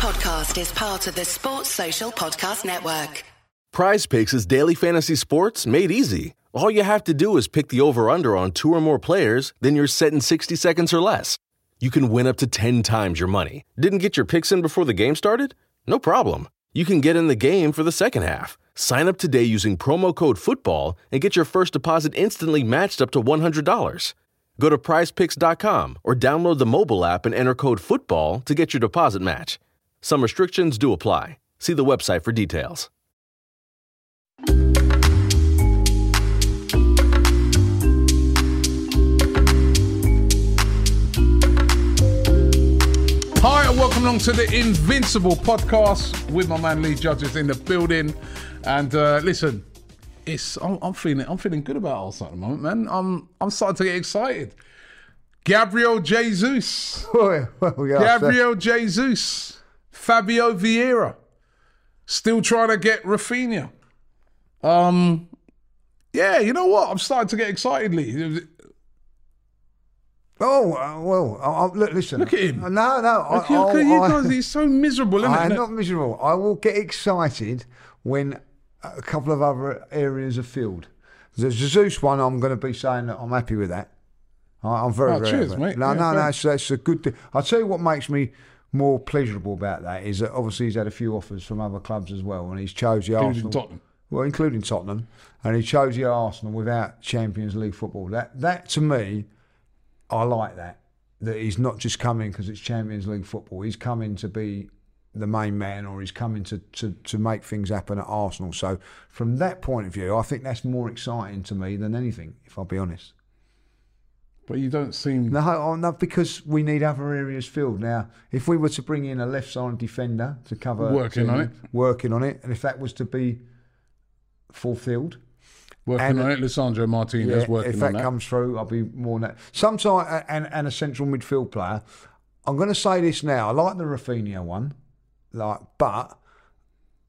podcast is part of the Sports Social Podcast Network. Prize Picks is daily fantasy sports made easy. All you have to do is pick the over under on two or more players, then you're set in 60 seconds or less. You can win up to 10 times your money. Didn't get your picks in before the game started? No problem. You can get in the game for the second half. Sign up today using promo code FOOTBALL and get your first deposit instantly matched up to $100. Go to prizepicks.com or download the mobile app and enter code FOOTBALL to get your deposit match. Some restrictions do apply. See the website for details. Hi, and welcome along to the Invincible podcast with my man Lee Judges in the building. And uh, listen, it's I'm, I'm feeling I'm feeling good about Arsenal at the moment, man. I'm I'm starting to get excited. Gabriel Jesus, Well, we are, Gabriel Jesus, Fabio Vieira, still trying to get Rafinha. Um, yeah, you know what? I'm starting to get excited, Lee. Oh uh, well, I, I, look, listen. Look at him. No, no. I, Look, look at you guys. He's so miserable, isn't I'm it? not miserable. I will get excited when a couple of other areas are filled. The Jesus one, I'm going to be saying that I'm happy with that. I, I'm very, Oh, very cheers, happy. mate. No, Yeah, no, no. It's, it's a good thing. I'll tell you what makes me more pleasurable about that is that obviously he's had a few offers from other clubs as well, and he's chose the Including Arsenal. Tottenham. Well, including Tottenham, and he chose the Arsenal without Champions League football. That that to me, I like that. That he's not just coming because it's Champions League football. He's coming to be the main man, or he's coming to, to, to make things happen at Arsenal. So from that point of view, I think that's more exciting to me than anything. If I'll be honest. But you don't seem. No, oh, no, because we need other areas filled. Now, if we were to bring in a left side defender to cover, Working on it. working on it, and if that was to be fulfilled, Working And- on it, Lisandro Martinez Yeah, working on that, If that. comes through, I'll be more than that. Sometime and, and a central midfield player. I'm going to say this now. I like the Rafinha one, like, but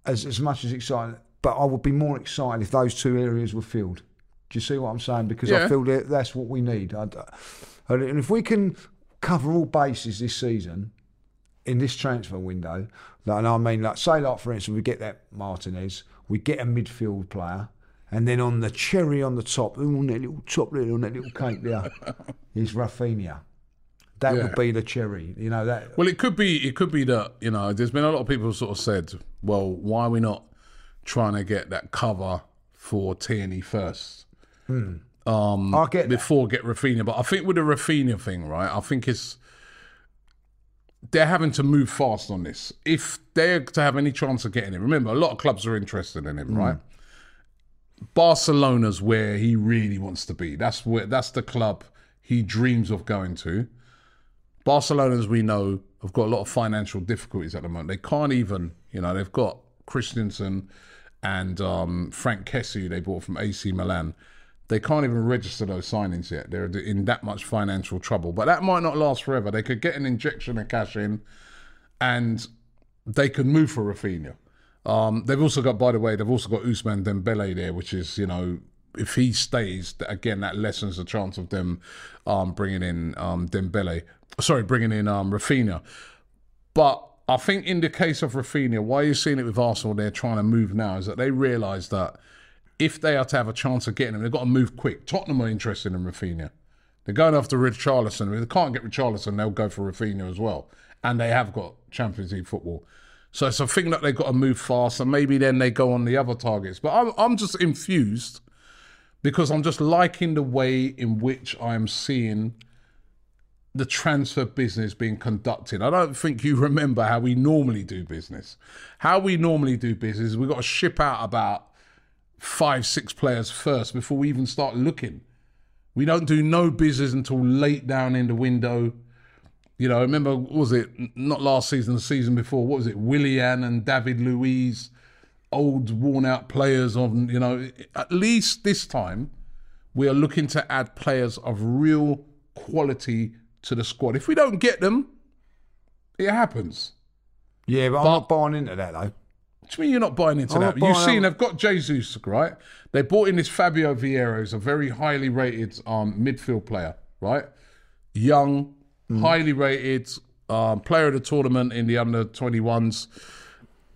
as as much as exciting, but I would be more excited if those two areas were filled. Do you see what I'm saying? Because I feel that that's what we need. I, and if we can cover all bases this season in this transfer window, and I mean, like, say, like for instance, we get that Martinez, we get a midfield player, and then on the cherry on the top, ooh, on that little top there, on that little cake there, is Rafinha. That Yeah. would be the cherry, you know that. Well, it could be. It could be that you know. There's been a lot of people sort of said, "Well, why are we not trying to get that cover for Tierney first um, I get that. before get Rafinha?" But I think with the Rafinha thing, right? I think it's they're having to move fast on this. If they're to have any chance of getting him, remember a lot of clubs are interested in him, right? Barcelona's where he really wants to be. That's where that's the club he dreams of going to. Barcelona, as we know, have got a lot of financial difficulties at the moment. They can't even, you know, they've got Christensen and um, Franck Kessie, they bought from AC Milan. They can't even register those signings yet. They're in that much financial trouble. But that might not last forever. They could get an injection of cash in and they can move for Rafinha. Um, they've also got, by the way, they've also got Ousmane Dembele there, which is, you know, if he stays, again, that lessens the chance of them um, bringing in um, Dembele. Sorry, bringing in um, Rafinha. But I think in the case of Rafinha, why you're seeing it with Arsenal, they're trying to move now, is that they realise that if they are to have a chance of getting him, they've got to move quick. Tottenham are interested in Rafinha. They're going after Richarlison. If they can't get Richarlison, they'll go for Rafinha as well. And they have got Champions League football. So it's a thing that they've got to move fast, and maybe then they go on the other targets. But I'm, I'm just infused because I'm just liking the way in which I'm seeing the transfer business being conducted. I don't think you remember how we normally do business. How we normally do business, we've got to ship out about five, six players first before we even start looking. We don't do no business until late down in the window. You know, remember, what was it not last season, the season before? What was it? Willian and David Luiz, old worn out players on, you know, at least this time we are looking to add players of real quality to the squad. If we don't get them, it happens. Yeah, but, I'm not buying into that though. Do you mean you're not buying into I'm that? You've seen they've got Jesus, right? They bought in this Fabio Vieira, who's a very highly rated um, midfield player, right? Young, Mm. highly rated, um, player of the tournament in the under 21s.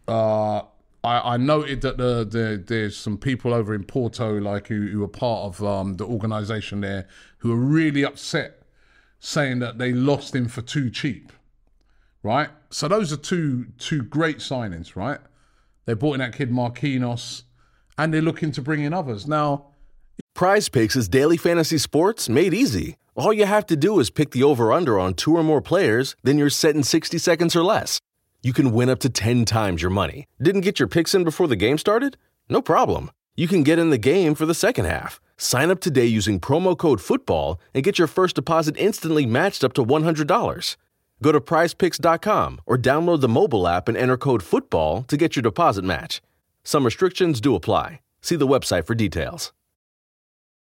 Uh, I, I noted that the, the, there's some people over in Porto, like who, who are part of um, the organisation there, who are really upset, saying that they lost him for too cheap. Right, so those are two two great signings. Right, they brought in that kid Marquinhos, and they're looking to bring in others now. Prize Picks is daily fantasy sports made easy. All you have to do is pick the over under on two or more players, then you're set in 60 seconds or less. You can win up to 10 times your money. Didn't get your picks in before the game started? No problem. You can get in the game for the second half. Sign up today using promo code FOOTBALL and get your first deposit instantly matched up to $100. Go to prizepicks.com or download the mobile app and enter code FOOTBALL to get your deposit match. Some restrictions do apply. See the website for details.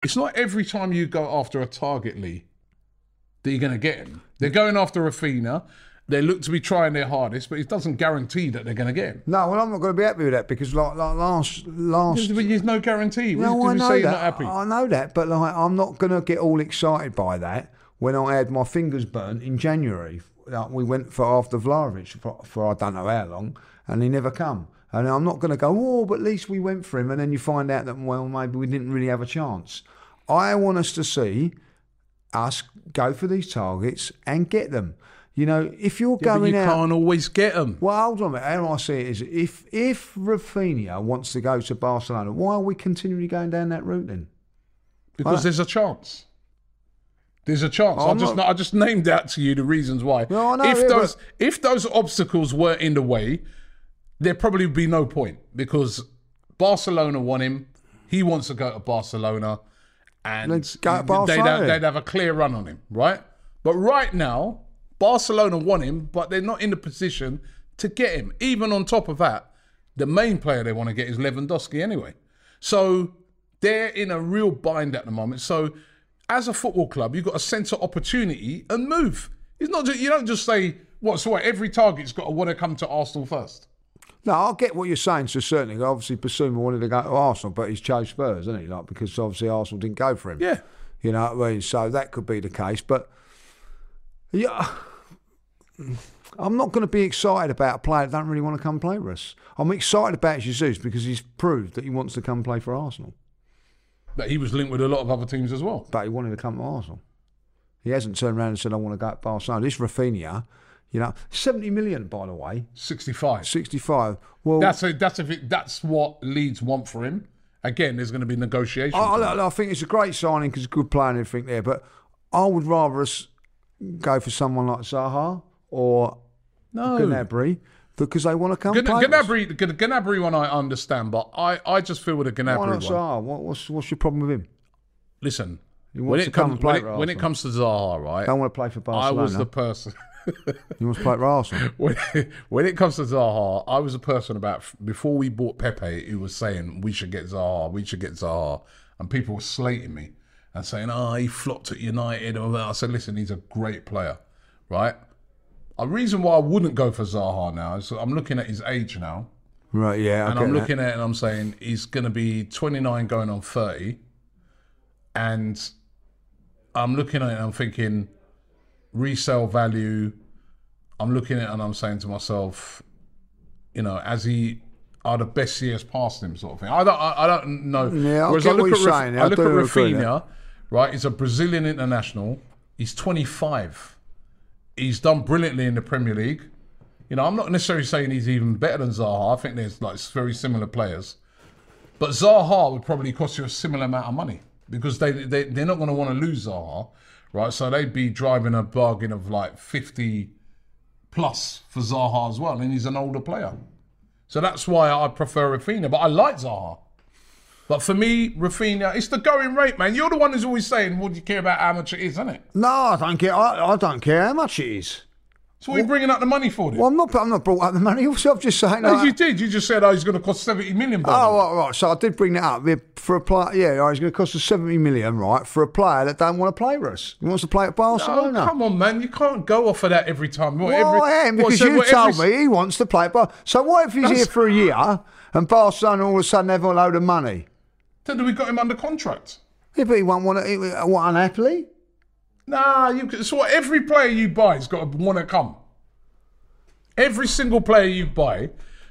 It's not every time you go after a target, Lee, that you're going to get him. They're going after Rafinha. They look to be trying their hardest, but it doesn't guarantee that they're going to get him. No, well, I'm not going to be happy with that because like, like last last. There's, there's no guarantee. No, Did I know say that. not happy? I know that, but like, I'm not going to get all excited by that when I had my fingers burnt in January. We went for after Vlahovic for, for I don't know how long, and he never come. And I'm not going to go, oh, but at least we went for him, and then you find out that well, maybe we didn't really have a chance. I want us to see us go for these targets and get them. You know, if you're Yeah, going you out. can't always get them. Well, hold on a minute. How I see it is, if if Rafinha wants to go to Barcelona, why are we continually going down that route then? Because there's a chance. There's a chance. I I'm just not- I just named out to you the reasons why. No, I know, if yeah, those but- if those obstacles were in the way, there probably would be no point because Barcelona want him. He wants to go to Barcelona, and they'd, have, they'd have a clear run on him, right? But right now, Barcelona want him, but they're not in the position to get him. Even on top of that, the main player they want to get is Lewandowski anyway. So they're in a real bind at the moment. So as a football club, you've got to sense of opportunity and move. It's not just, you don't just say, what's what? Every target's got to want to come to Arsenal first. No, I get what you're saying to a certain extent. Obviously, Bissouma wanted to go to Arsenal, but he's chose Spurs, isn't he? Like because obviously Arsenal didn't go for him. Yeah. You know what I mean? So that could be the case. But yeah, I'm not going to be excited about a player that don't really want to come play for us. I'm excited about Jesus because he's proved that he wants to come play for Arsenal. But he was linked with a lot of other teams as well. but he wanted to come to Arsenal. He hasn't turned around and said, I want to go to Barcelona. This Rafinha, you know, 70 million, by the way, 65. 65. Well, That's a, that's if it, that's what Leeds want for him. Again, there's going to be negotiations. I, I. I think it's a great signing because good player and everything there, but I would rather us go for someone like Zaha or no, Gnabry because they want to come Gan-. Gnabry, Gnabry one I understand, but I, I just feel with the Why Gnabry not one. Zaha? What, what's, what's your problem with him? Listen, He when it comes when it, when it comes to Zaha, right? Don't want to play for Barcelona. I was the person. He wants to play for Arsenal. when, when it comes to Zaha, I was a person about before we bought Pepe who was saying we should get Zaha, we should get Zaha, and people were slating me and saying, "Oh, he flopped at United." I said, "Listen, he's a great player, right?" A reason why I wouldn't go for Zaha now is I'm looking at his age now, Right, yeah. I and I'm that. looking at it and I'm saying he's going to be 29 going on 30, and I'm looking at it and I'm thinking resale value. I'm looking at it and I'm saying to myself, you know, as he are the best years past him, sort of thing. I don't, I, I don't know. Yeah, I Whereas I look at, Raf- saying. I look at Rafinha, right? He's a Brazilian international. He's 25. He's done brilliantly in the Premier League. You know, I'm not necessarily saying he's even better than Zaha. I think there's like very similar players. But Zaha would probably cost you a similar amount of money because they, they, they're not going to want to lose Zaha, right? So they'd be driving a bargain of like 50 plus for Zaha as well. And he's an older player. So that's why I prefer Rafinha. But I like Zaha. But for me, Rafinha, it's the going rate, man. You're the one who's always saying, what do you care about how much it is, isn't it? No, I don't care. I, I don't care how much it is. So what are you bringing up the money for then? Well, I'm not. I'm not brought up the money. Also, I'm just saying. As like- you did, you just said, oh, he's going to cost 70 million. Oh, right, right. So I did bring that up for a player. Yeah, right, it's going to cost us seventy million, right, for a player that don't want to play for us. He wants to play at Barcelona. come on, man. You can't go off of that every time. What, well, every, I am what, because so you what, told every- me he wants to play at Bar. So what if he's That's- here for a year and Barcelona all of a sudden have a load of money? Then we got him under contract. Yeah, but he won't want to. What unhappily? Nah, you. So what, every player you buy has got to want to come. Every single player you buy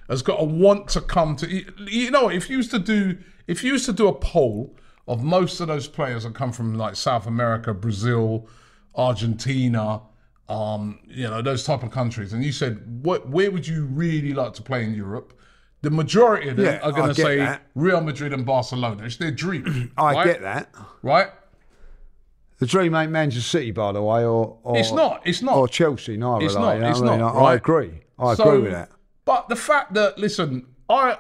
has got to want to come to. You, you know, if you used to do, if you used to do a poll of most of those players that come from like South America, Brazil, Argentina, um, you know, those type of countries, and you said, what, where would you really like to play in Europe? The majority of them Yeah, are going to say that. Real Madrid and Barcelona. It's their dream. I right? get that. Right? The dream ain't Manchester City, by the way, or, or It's not. It's not. or Chelsea. Neither. It's like, not, it's I, mean? not, I, I agree. I So, agree with that. But the fact that listen, I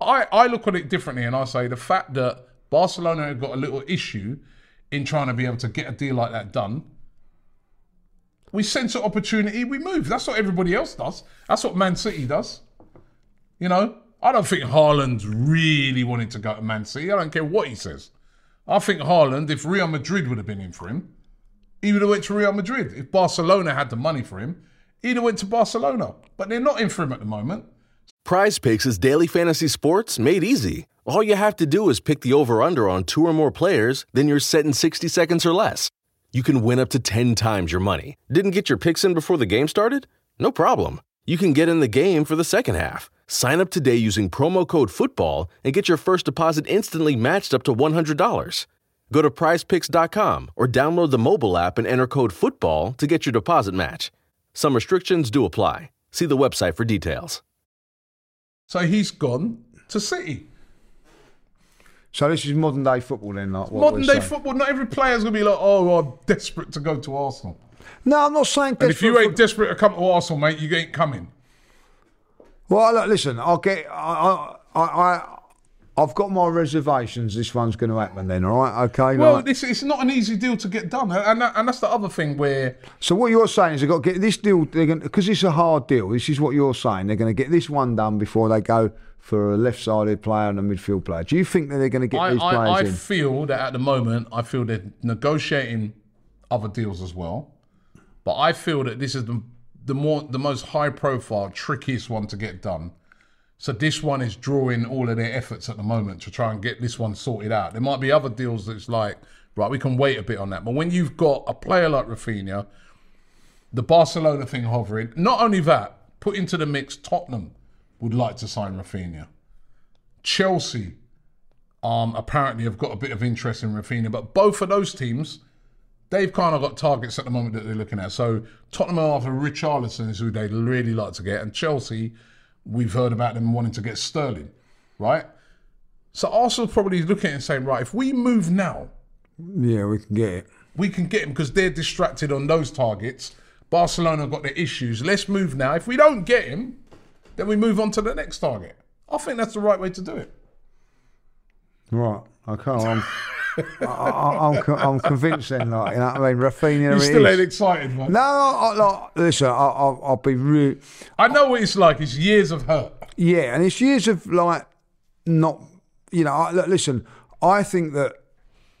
I I look at it differently and I say the fact that Barcelona have got a little issue in trying to be able to get a deal like that done. We sense an opportunity, we move. That's what everybody else does. That's what Man City does. You know, I don't think Haaland's really wanted to go to Man City. I don't care what he says. I think Haaland, if Real Madrid would have been in for him, he would have went to Real Madrid. If Barcelona had the money for him, he'd have went to Barcelona. But they're not in for him at the moment. Prize Picks is daily fantasy sports made easy. All you have to do is pick the over under on two or more players, then you're set in 60 seconds or less. You can win up to 10 times your money. Didn't get your picks in before the game started? No problem. You can get in the game for the second half. Sign up today using promo code FOOTBALL and get your first deposit instantly matched up to $100. Go to prizepicks.com or download the mobile app and enter code FOOTBALL to get your deposit match. Some restrictions do apply. See the website for details. So he's gone to City. So this is modern day football, then, like what Modern day saying. football, not every player's going to be like, oh, I'm desperate to go to Arsenal. No, I'm not saying. And if you desperate ain't desperate to come to Arsenal, mate, you ain't coming. Well, look, listen, I'll get. I, I, I, I've got my reservations. This one's going to happen. Then, all right? Okay. Well, like- this it's not an easy deal to get done, and that, and that's the other thing where so what you're saying is they've got to get this deal. They're going because it's a hard deal. This is what you're saying. They're going to get this one done before they go for a left-sided player and a midfield player. Do you think that they're going to get I, these players I, I in? feel that at the moment, I feel they're negotiating other deals as well. But I feel that this is the the more the most high profile, trickiest one to get done. So this one is drawing all of their efforts at the moment to try and get this one sorted out. There might be other deals that's like, right, we can wait a bit on that. But when you've got a player like Rafinha, the Barcelona thing hovering, not only that, put into the mix, Tottenham would like to sign Rafinha. Chelsea um, apparently have got a bit of interest in Rafinha, but both of those teams, they've kind of got targets at the moment that they're looking at. So Tottenham are after Richarlison is who they'd really like to get, and Chelsea, we've heard about them wanting to get Sterling, right? So Arsenal's probably looking at it and saying, right, if we move now, yeah, we can get it. we can get him because they're distracted on those targets. Barcelona got their issues. Let's move now. If we don't get him, then we move on to the next target. I think that's the right way to do it. Right. Okay. I'm. I, I, I'm, I'm convinced then, like, you know what I mean? Rafinha, You still is. ain't excited, man. No, I, like, listen, I, I, I'll be real. I know what it's like. It's years of hurt. Yeah, and it's years of like not, you know. I, look, listen, I think that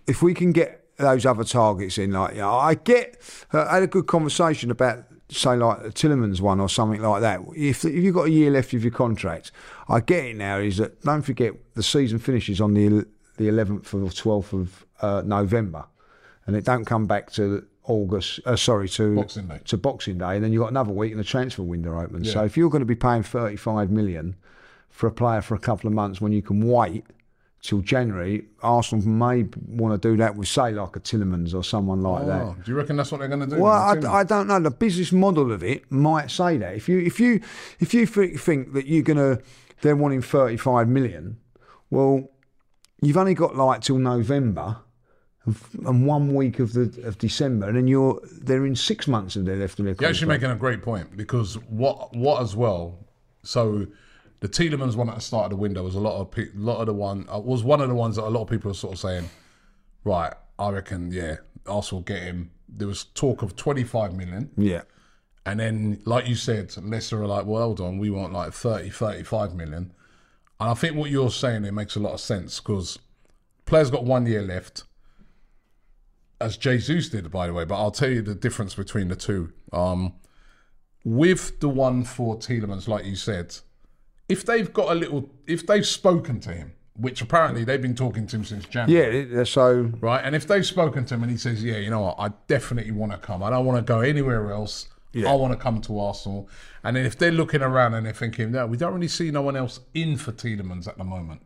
if we can get those other targets in, like, you know, I get. uh, I had a good conversation about, say, like the Tielemans one or something like that. If if you've got a year left of your contract, I get it now. Is that don't forget the season finishes on the the 11th or 12th of uh, November, and it don't come back to. August, uh, sorry, to Boxing Day. to Boxing Day, and then you've got another week and the transfer window opens. So if you're going to be paying 35 million for a player for a couple of months when you can wait till January, Arsenal may want to do that with, say, like a Tielemans or someone like that. Oh, do you reckon that's what they're going to do? Well, I. I don't know. The business model of it might say that. If you if you if you think that you're gonna they're wanting 35 million, well, you've only got like till November. and- one week of the of December, and then you're they're in six months of their left of their You're actually making a great point because what what as well. So the Tielemans one at the start of the window was a lot of pe- lot of the one uh, was one of the ones that a lot of people were sort of saying, right, I reckon, yeah, Arsenal get him. There was talk of 25 million. Yeah. And then, like you said, Leicester are like, well, hold on, we want like 30, 35 million. And I think what you're saying, it makes a lot of sense because players got one year left, as Jesus did, by the way. But I'll tell you the difference between the two. Um, with the one for Tielemans, like you said, if they've got a little, if they've spoken to him, which apparently they've been talking to him since January Yeah, so right? And if they've spoken to him and he says, "Yeah, you know what, I definitely want to come. I don't want to go anywhere else. Yeah. I want to come to Arsenal. And then if they're looking around and they're thinking, no, we don't really see no one else in for Tielemans at the moment,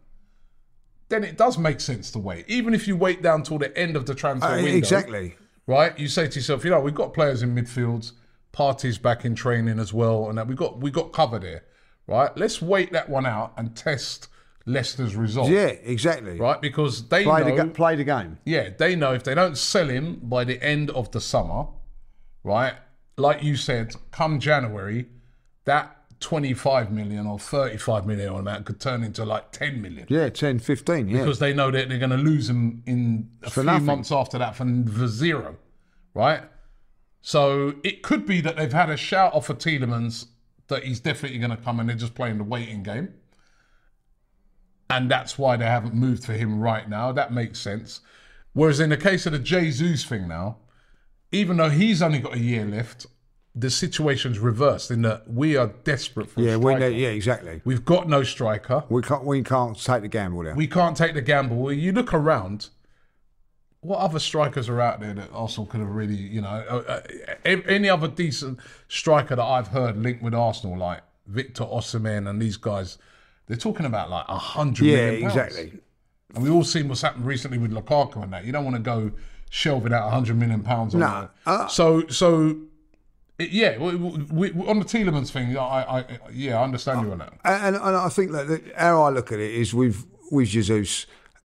then it does make sense to wait. Even if you wait down till the end of the transfer Uh, window. exactly. Right? You say to yourself, you know, we've got players in midfields, Partey's back in training as well, and that we got we got covered here. Right? Let's wait that one out and test Leicester's result. Yeah, exactly. Right? Because they Play know the play the game. yeah, they know if they don't sell him by the end of the summer, right? Like you said, come January, that 25 million or 35 million amount could turn into like 10 million. Yeah, 10, 15, yeah. Because they know that they're going to lose him in a For few nothing. months after that for, for zero, right? So it could be that they've had a shout off of Tielemans that he's definitely going to come and they're just playing the waiting game. And that's why they haven't moved for him right now. That makes sense. Whereas in the case of the Jesus thing now, even though he's only got a year left, the situation's reversed in that we are desperate for yeah, we need, yeah, exactly. We've got no striker. We can't we can't take the gamble there. We can't take the gamble. Well, You look around. What other strikers are out there that Arsenal could have really, you know, uh, uh, any other decent striker that I've heard linked with Arsenal, like Victor Osimhen and these guys, they're talking about like a hundred yeah, exactly. And we've all seen what's happened recently with Lukaku and that. You don't want to go shelving out a hundred million pounds on No, that. uh, so, so it, yeah, we, we, we- on the Tielemans thing, I, I, yeah, I understand you on that. And, and I think that the- how I look at it is with with Jesus.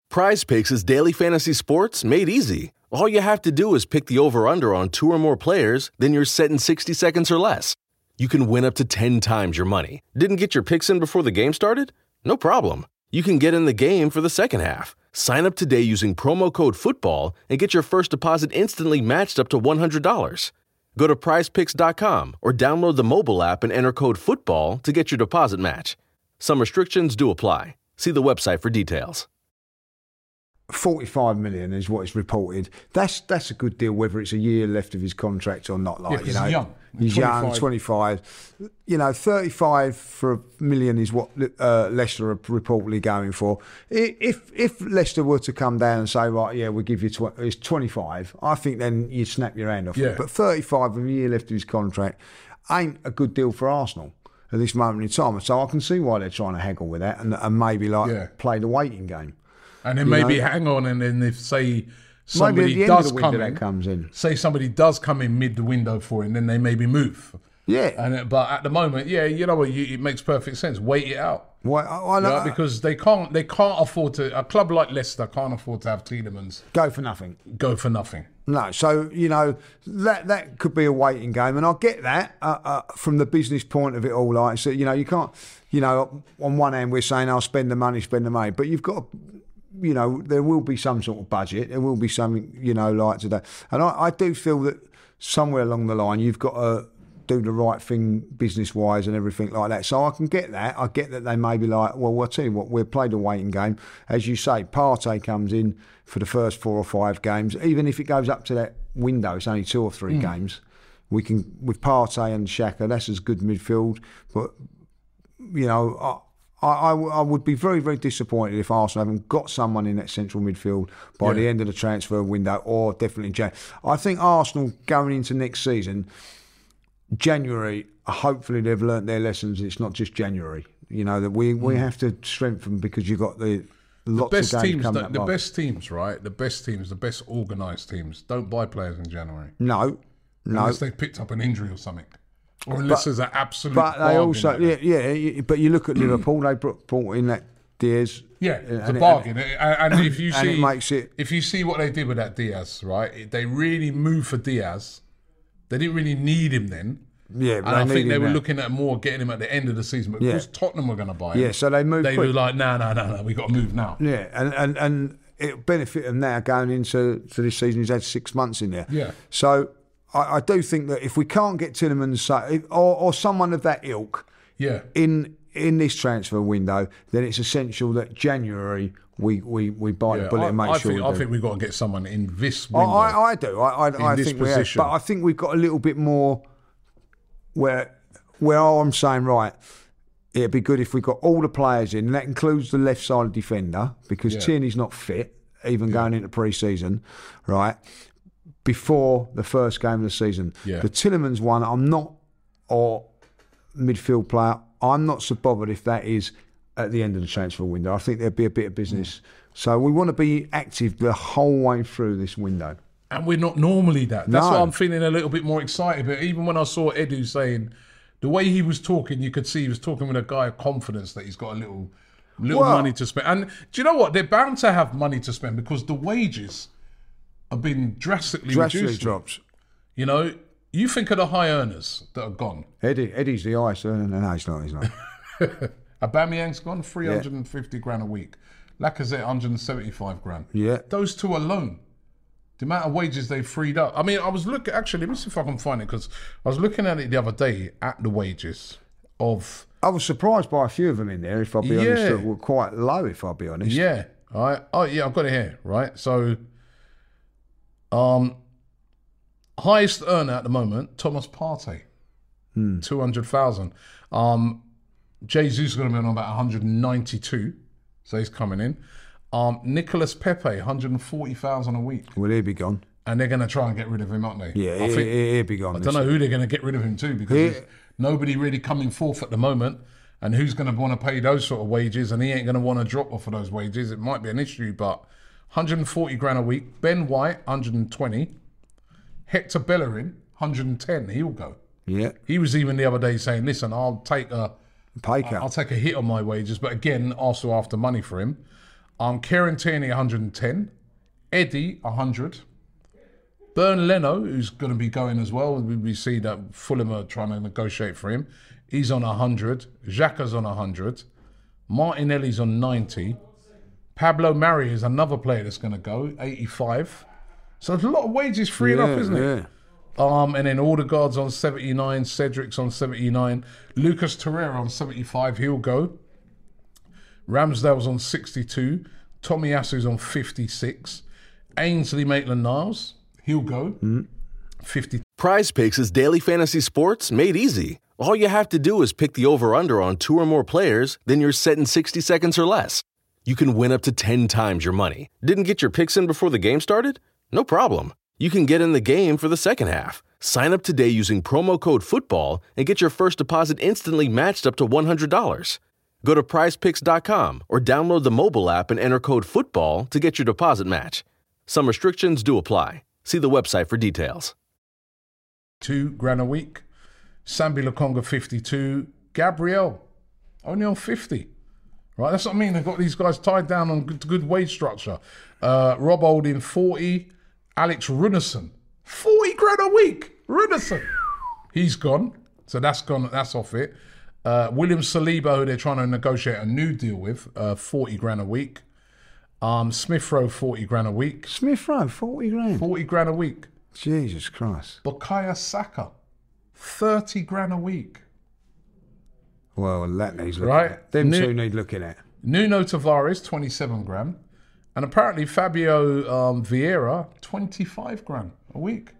Prize Picks is daily fantasy sports made easy. All you have to do is pick the over under on two or more players, then you're set in 60 seconds or less. You can win up to 10 times your money. Didn't get your picks in before the game started? No problem. You can get in the game for the second half. Sign up today using promo code FOOTBALL and get your first deposit instantly matched up to $100. Go to prizepicks.com or download the mobile app and enter code FOOTBALL to get your deposit match. Some restrictions do apply. See the website for details. 45 million is what is reported. That's that's a good deal, whether it's a year left of his contract or not. Like 'cause you know, he's young. He's young, 25. 25. You know, 35 for a million is what uh, Leicester are reportedly going for. If if Leicester were to come down and say, right, yeah, we'll give you tw- it's 25, I think then you'd snap your hand off. Yeah. But 35 with a year left of his contract ain't a good deal for Arsenal. At this moment in time, so I can see why they're trying to haggle with that and, and maybe like Yeah. play the waiting game. And then maybe know? hang on, and then if say somebody the end of does the come in, comes in. say somebody does come in mid the window for him, then they maybe move. Yeah. And it, but at the moment, yeah, you know what, you, it makes perfect sense. Wait it out. Well, I, I You know, know, because they can't they can't afford to a club like Leicester can't afford to have Tielemans go for nothing. go for nothing. No, so you know that that could be a waiting game, and I get that uh, uh, from the business point of it all. Like, so you know, you can't, you know, on one hand we're saying I'll spend the money, spend the money, but you've got, to, you know, there will be some sort of budget. There will be something, you know, like today, and I, I do feel that somewhere along the line you've got to do the right thing business wise and everything like that. So I can get that. I get that they may be like, well, I'll tell you what, we've played a waiting game. As you say, Partey comes in for the first four or five games. Even if it goes up to that window, it's only two or three hmm. games. We can, with Partey and Xhaka, that's as good midfield. But, you know, I, I, I would be very, very disappointed if Arsenal haven't got someone in that central midfield by Yeah. the end of the transfer window or definitely in Jan. I think Arsenal going into next season, January, hopefully they've learnt their lessons. It's not just January. You know, that we, we mm. have to strengthen because you've got the lots Best of teams, the, the best teams, right? The best teams, the best organised teams don't buy players in January No, no. unless they picked up an injury or something, Oh, or unless there's an absolute. But they also, yeah, yeah. But you look at Liverpool; they brought, brought in that Diaz. Yeah, uh, it's and a it- bargain, and, and if you and see, it makes it- if you see what they did with that Diaz, right? They really moved for Diaz. They didn't really need him then. Yeah, and I think they were now. looking at more getting him at the end of the season. But Yeah. because Tottenham were going to buy him, Yeah, so they moved They quick. were like, no, no, no, no, we got to move now. Yeah, and and and it benefit them now going into to this season. He's had six months in there. Yeah. So I, I do think that if we can't get Tillerman if- or or someone of that ilk Yeah, in in this transfer window, then it's essential that January we we, we bite yeah. the bullet I, and make I sure think we I think we've got to get someone in this window. I, I do. I, I, I think we have, but I think we've got a little bit more where where I'm saying right. It'd be good if we got all the players in, and that includes the left side defender because Yeah. Tierney's not fit, even going into pre-season, right? Before the first game of the season, Yeah. the Tielemans one, I'm not or midfield player. I'm not so bothered if that is at the end of the transfer window. I think there'll be a bit of business. So we want to be active the whole way through this window. And we're not normally that. That's No. why I'm feeling a little bit more excited. But even when I saw Edu saying the way he was talking, you could see he was talking with a guy of confidence that he's got a little little Well- money to spend. And do you know what? They're bound to have money to spend because the wages have been drastically, Drastically reduced. drops. You know, you think of the high earners that are gone. Eddie, Eddie's the highest earner. No, he's not. He's not. Aubameyang's gone 350 grand a week. Lacazette 175 grand. Yeah. Those two alone. The amount of wages they freed up. I mean, I was looking actually, let me see if I can find it because I was looking at it the other day at the wages of I was surprised by a few of them in there. If I'll be honest, Yeah. that were quite low. If I'll be honest. Yeah. All right. Oh yeah, I've got it here. Right. So um highest earner at the moment, Thomas Partey. Two hundred thousand. Um Jesus is gonna be on about 192. So he's coming in. Um Nicholas Pepe, 140,000 a week. Will he be gone? And they're gonna try and get rid of him, aren't they? Yeah, I he, think he, will be gone. I don't know who they're going to get rid of him to because He- nobody really coming forth at the moment. And who's going to want to pay those sort of wages? And he ain't going to want to drop off of those wages. It might be an issue, but 140 grand a week. Ben White, 120. Hector Bellerin, 110. He'll go. Yeah, He was even the other day saying, "Listen, I'll take a, pay cut. I'll take a hit on my wages." But again, also after money for him. Um, Kieran Tierney, 110. Eddie, 100. Bernd Leno, who's going to be going as well. We, we see that Fulham are trying to negotiate for him. He's on 100. Xhaka's on 100. Martinelli's on 90. Pablo Mari is another player that's going to go, 85. So there's a lot of wages freeing yeah, up, isn't it? Um, and then Odegaard's on 79, Cedric's on 79, Lucas Torreira on 75, he'll go. Ramsdale's on 62, Tomiyasu's on 56, Ainsley Maitland Niles, he'll go. 50. Prize Picks is daily fantasy sports made easy. All you have to do is pick the over under on two or more players, then you're set in 60 seconds or less. You can win up to 10 times your money. Didn't get your picks in before the game started? No problem. You can get in the game for the second half. Sign up today using promo code FOOTBALL and get your first deposit instantly matched up to $100. Go to prizepicks.com or download the mobile app and enter code FOOTBALL to get your deposit match. Some restrictions do apply. See the website for details. two grand a week. Sambi Lokonga 52. Gabriel only on 50. Right, that's what I mean. They've got these guys tied down on good, good wage structure. Uh, Rob Holding 40. Alex Runarsson 40 grand a week. Runarsson. He's gone. So that's gone. That's off it. Uh, William Saliba, who they're trying to negotiate a new deal with, uh, 40 grand a week. Um, Smith Rowe, 40 grand a week. Smith Rowe, forty grand. 40 grand a week. Jesus Christ. Bukayo Saka, 30 grand a week. Well, that needs looking Right. at. Them New- two need looking at. Nuno Tavares, 27 grand. And apparently Fabio um, Vieira, 25 grand a week.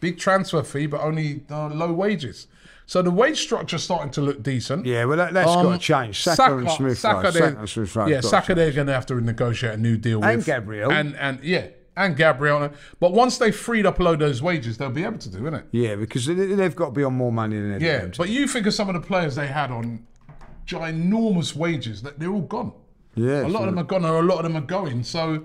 Big transfer fee, but only uh, low wages. So the wage structure's starting to look decent. Yeah, well, that, that's got to Um, change. Saka, and Smith Saka, Rowe. they're- Saka and Smith Rowe. Yeah, got to Saka, change. they're going to have to negotiate a new deal And with. Gabriel. And, and yeah, and Gabriel. But once they've freed up a load of those wages, they'll be able to do, it? Yeah, because they- they've got to be on more money than Yeah, everyone. but you think of some of the players they had on ginormous wages, that they're all gone. Yeah, a lot so- of them are gone, or a lot of them are going. So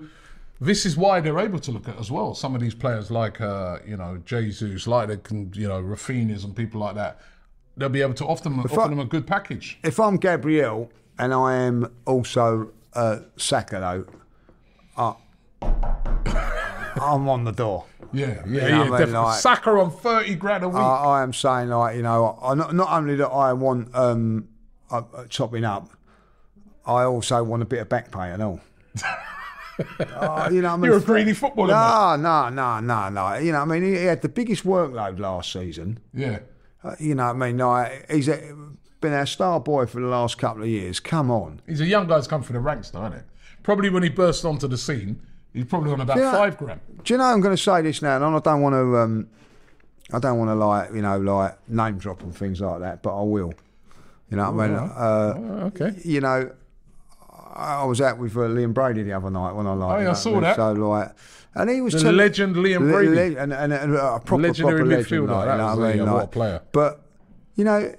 this is why they're able to look at as well. Some of these players, like uh, you know Jesus, like they can, you know Rafinha's and people like that, they'll be able to offer them, offer I- them a good package. if I'm Gabriel and I am also uh, Saka, though, I, I'm on the door. Yeah, yeah, You know yeah. Definitely. Like- Saka on thirty grand a week. I, I am saying, like, you know, I, not, not only that I want um, uh, uh, chopping up, I also want a bit of back pay and all. Uh, you know, I mean, You're a greedy footballer. No, no, no, no, no. You know, I mean, he, he had the biggest workload last season. Yeah, Uh, you know, what I mean, like, he's a, been our star boy for the last couple of years. Come on. he's a young guy guy's come through the ranks, though, isn't it? Probably when he burst onto the scene, he's probably on about Yeah. five grand. Do you know I'm going to say this now, and I don't want to, um, I don't want to like, you know, like name drop and things like that, but I will. You know what I mean? Uh, okay. you know, I was out with uh, Liam Brady the other night when I like. Oh, yeah, I saw that. So like, and he was The telling- legend Liam Brady. le- and, and, and a proper Legendary proper midfielder, like, that you know was what I a- mean? yeah, what like, a player. But you know,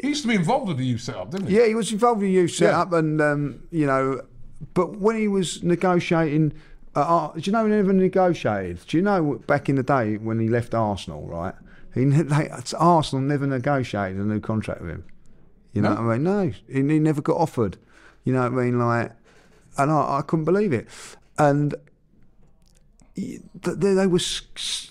He used to be involved with the youth setup, didn't he? yeah, he was involved with the youth setup, and um, you know, but when he was negotiating, uh, uh, do you know he never negotiated? Do you know back in the day when he left Arsenal, right? He they, Arsenal never negotiated a new contract with him. You know No? what I mean? No, he, he never got offered. You know what I mean? Like, and I, I couldn't believe it. And they, they was,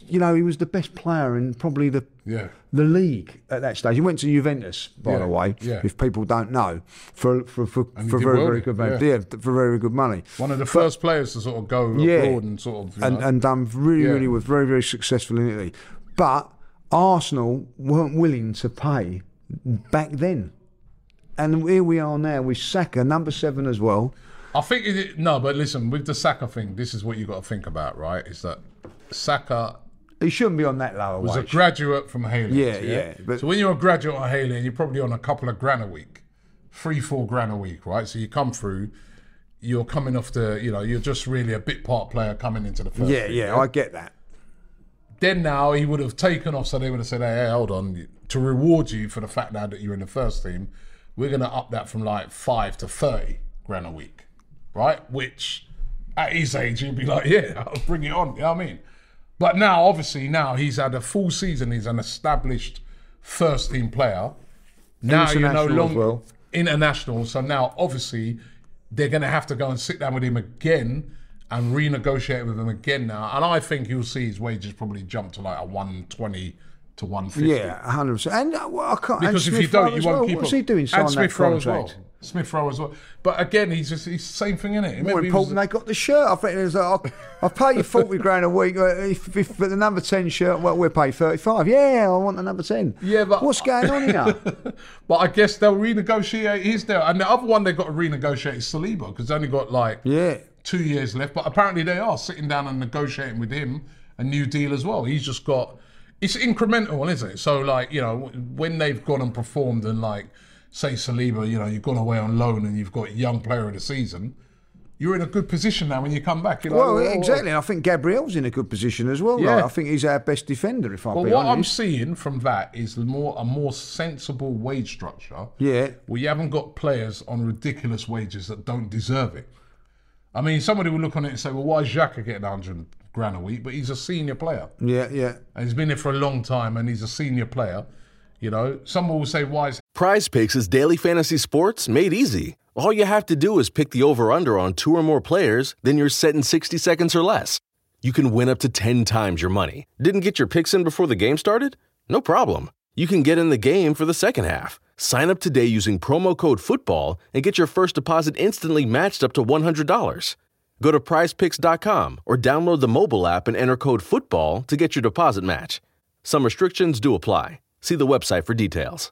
you know, he was the best player in probably the Yeah. the league at that stage. He went to Juventus, by Yeah, the way. yeah. If people don't know, for for for, for very very good money. yeah. For very good money. One of the first players to sort of go abroad and sort of. And know, and done really really was very very successful in Italy. But Arsenal weren't willing to pay back then. And here we are now with Saka, number seven as well. I think it, no, but listen, with the Saka thing, this is what you got to think about, right? Is that Saka He shouldn't be on that lower was a graduate from Hale End. Yeah, yeah, but- so when you're a graduate at Hale End and you're probably on a couple of grand a week, three, four grand a week, right? So you come through, you're coming off the, you know, you're just really a bit part player coming into the first. yeah, team, yeah, yeah, I get that. Then now he would have taken off, so they would have said, hey, hey, hold on, to reward you for the fact now that you're in the first team, we're going to up that from like five to 30 grand a week, right? Which at his age, he'd be like, yeah, I'll bring it on, you know what I mean? But now, obviously, now he's had a full season, he's an established first team player. Now you're no International longer well. international, so now obviously they're going to have to go and sit down with him again and renegotiate with him again now. And I think you'll see his wages probably jump to like a 120 to 150. Yeah, hundred percent. And uh, well, I can't. Because if you don't, you won't well. keep What's he doing? Signing that Rowe as well. Smith Rowe as well. But again, he's just he's the same thing in it. More important, they got the shirt. I think it was like, I'll, I'll pay you forty grand a week. uh, If, if but the number ten shirt, well, we'll pay thirty five. Yeah, I want the number ten. Yeah, but- what's going on here? But I guess they'll renegotiate his deal. And the other one they've got to renegotiate is Saliba because they only got like yeah, two years left. But apparently they are sitting down and negotiating with him a new deal as well. He's just got it's incremental, isn't it? So like you know when they've gone and performed and like say Saliba, you know you've gone away on loan and you've got young player of the season. You're in a good position now when you come back. Like, well, oh, exactly. And I think Gabriel's in a good position as well. Yeah. Like, I think he's our best defender. If I'm being what I'm seeing from that is more a more sensible wage structure. Yeah. Where you haven't got players on ridiculous wages that don't deserve it. I mean, somebody will look on it and say, well, why is Xhaka getting 100 grand a week? But he's a senior player. Yeah, yeah. And he's been there for a long time and he's a senior player. You know, someone will say, why is Prize Picks is daily fantasy sports made easy. All you have to do is pick the over under on two or more players, then you're set in 60 seconds or less. You can win up to 10 times your money. Didn't get your picks in before the game started? No problem. You can get in the game for the second half. Sign up today using promo code FOOTBALL and get your first deposit instantly matched up to $100. Go to prizepicks.com or download the mobile app and enter code FOOTBALL to get your deposit match. Some restrictions do apply. See the website for details.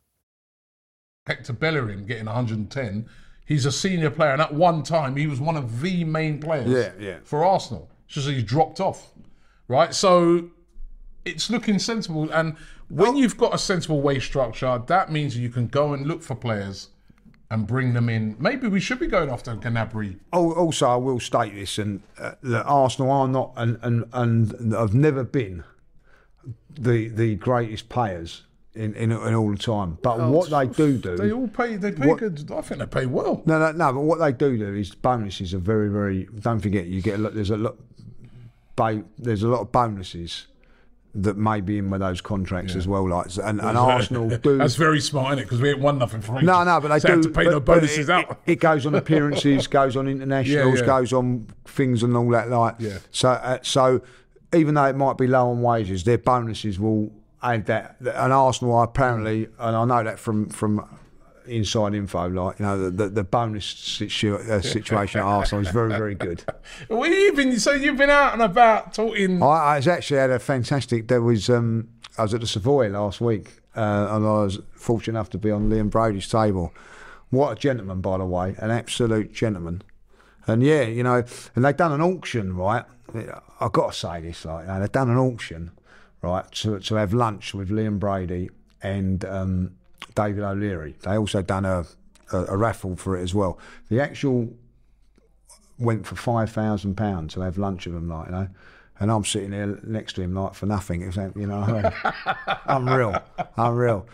Hector Bellerin getting 110? He's a senior player. And at one time, he was one of the main players Yeah, yeah. for Arsenal. It's just that he's dropped off. Right? So it's looking sensible. And when you've got a sensible wage structure, that means you can go and look for players and bring them in. Maybe we should be going after Gnabry. Al- Also, I will state this, and uh, that Arsenal are not, and and and have never been the the greatest payers in in, in all the time. But what they do do, They all pay. They pay What- good. I think they pay well. No, no, no. But what they do do is bonuses are very, very. Don't forget, you get a lot. There's a lot. There's a lot of bonuses that may be in with those contracts as well. Like, and, and Arsenal do. That's very smart, isn't it? Because we ain't won nothing for ages. no, no, but they So do have to pay but- no bonuses it, out. It, it goes on appearances, goes on internationals, yeah. goes on things and all that. Like, Yeah. So, uh, so even though it might be low on wages, their bonuses will add that. And Arsenal are apparently, and I know that from from inside info, like you know, the the, the bonus situ- uh, situation at Arsenal is very very good. Well, you've been so you've been out and about talking. I, I was actually had a fantastic. There was um, I was at the Savoy last week, uh, and I was fortunate enough to be on Liam Brady's table. What a gentleman, by the way, an absolute gentleman. And yeah, you know, and they've done an auction, right? I've got to say this, like, you know, they've done an auction, right, to, to have lunch with Liam Brady and um, David O'Leary. They also done a, a, a raffle for it as well. The actual went for five thousand pounds to have lunch with him, like you know. And I'm sitting there next to him, like for nothing. It was, you know, unreal, unreal.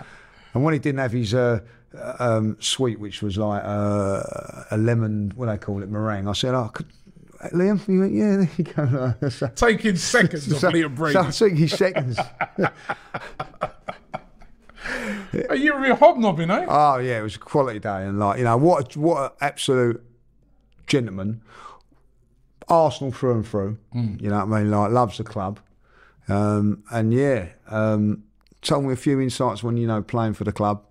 And when he didn't have his uh, um, sweet, which was like uh, a lemon, what do they call it, meringue, I said, "Oh, could, Liam," he went, "Yeah, there you go." So- Taking seconds of Liam Brady. So he's seconds. Are you real hobnobbing, eh? Oh yeah, it was a quality day, and like you know what, a, what an absolute gentleman. Arsenal through and through. You know what I mean? Like loves the club, um, and yeah, um, told me a few insights when you know playing for the club.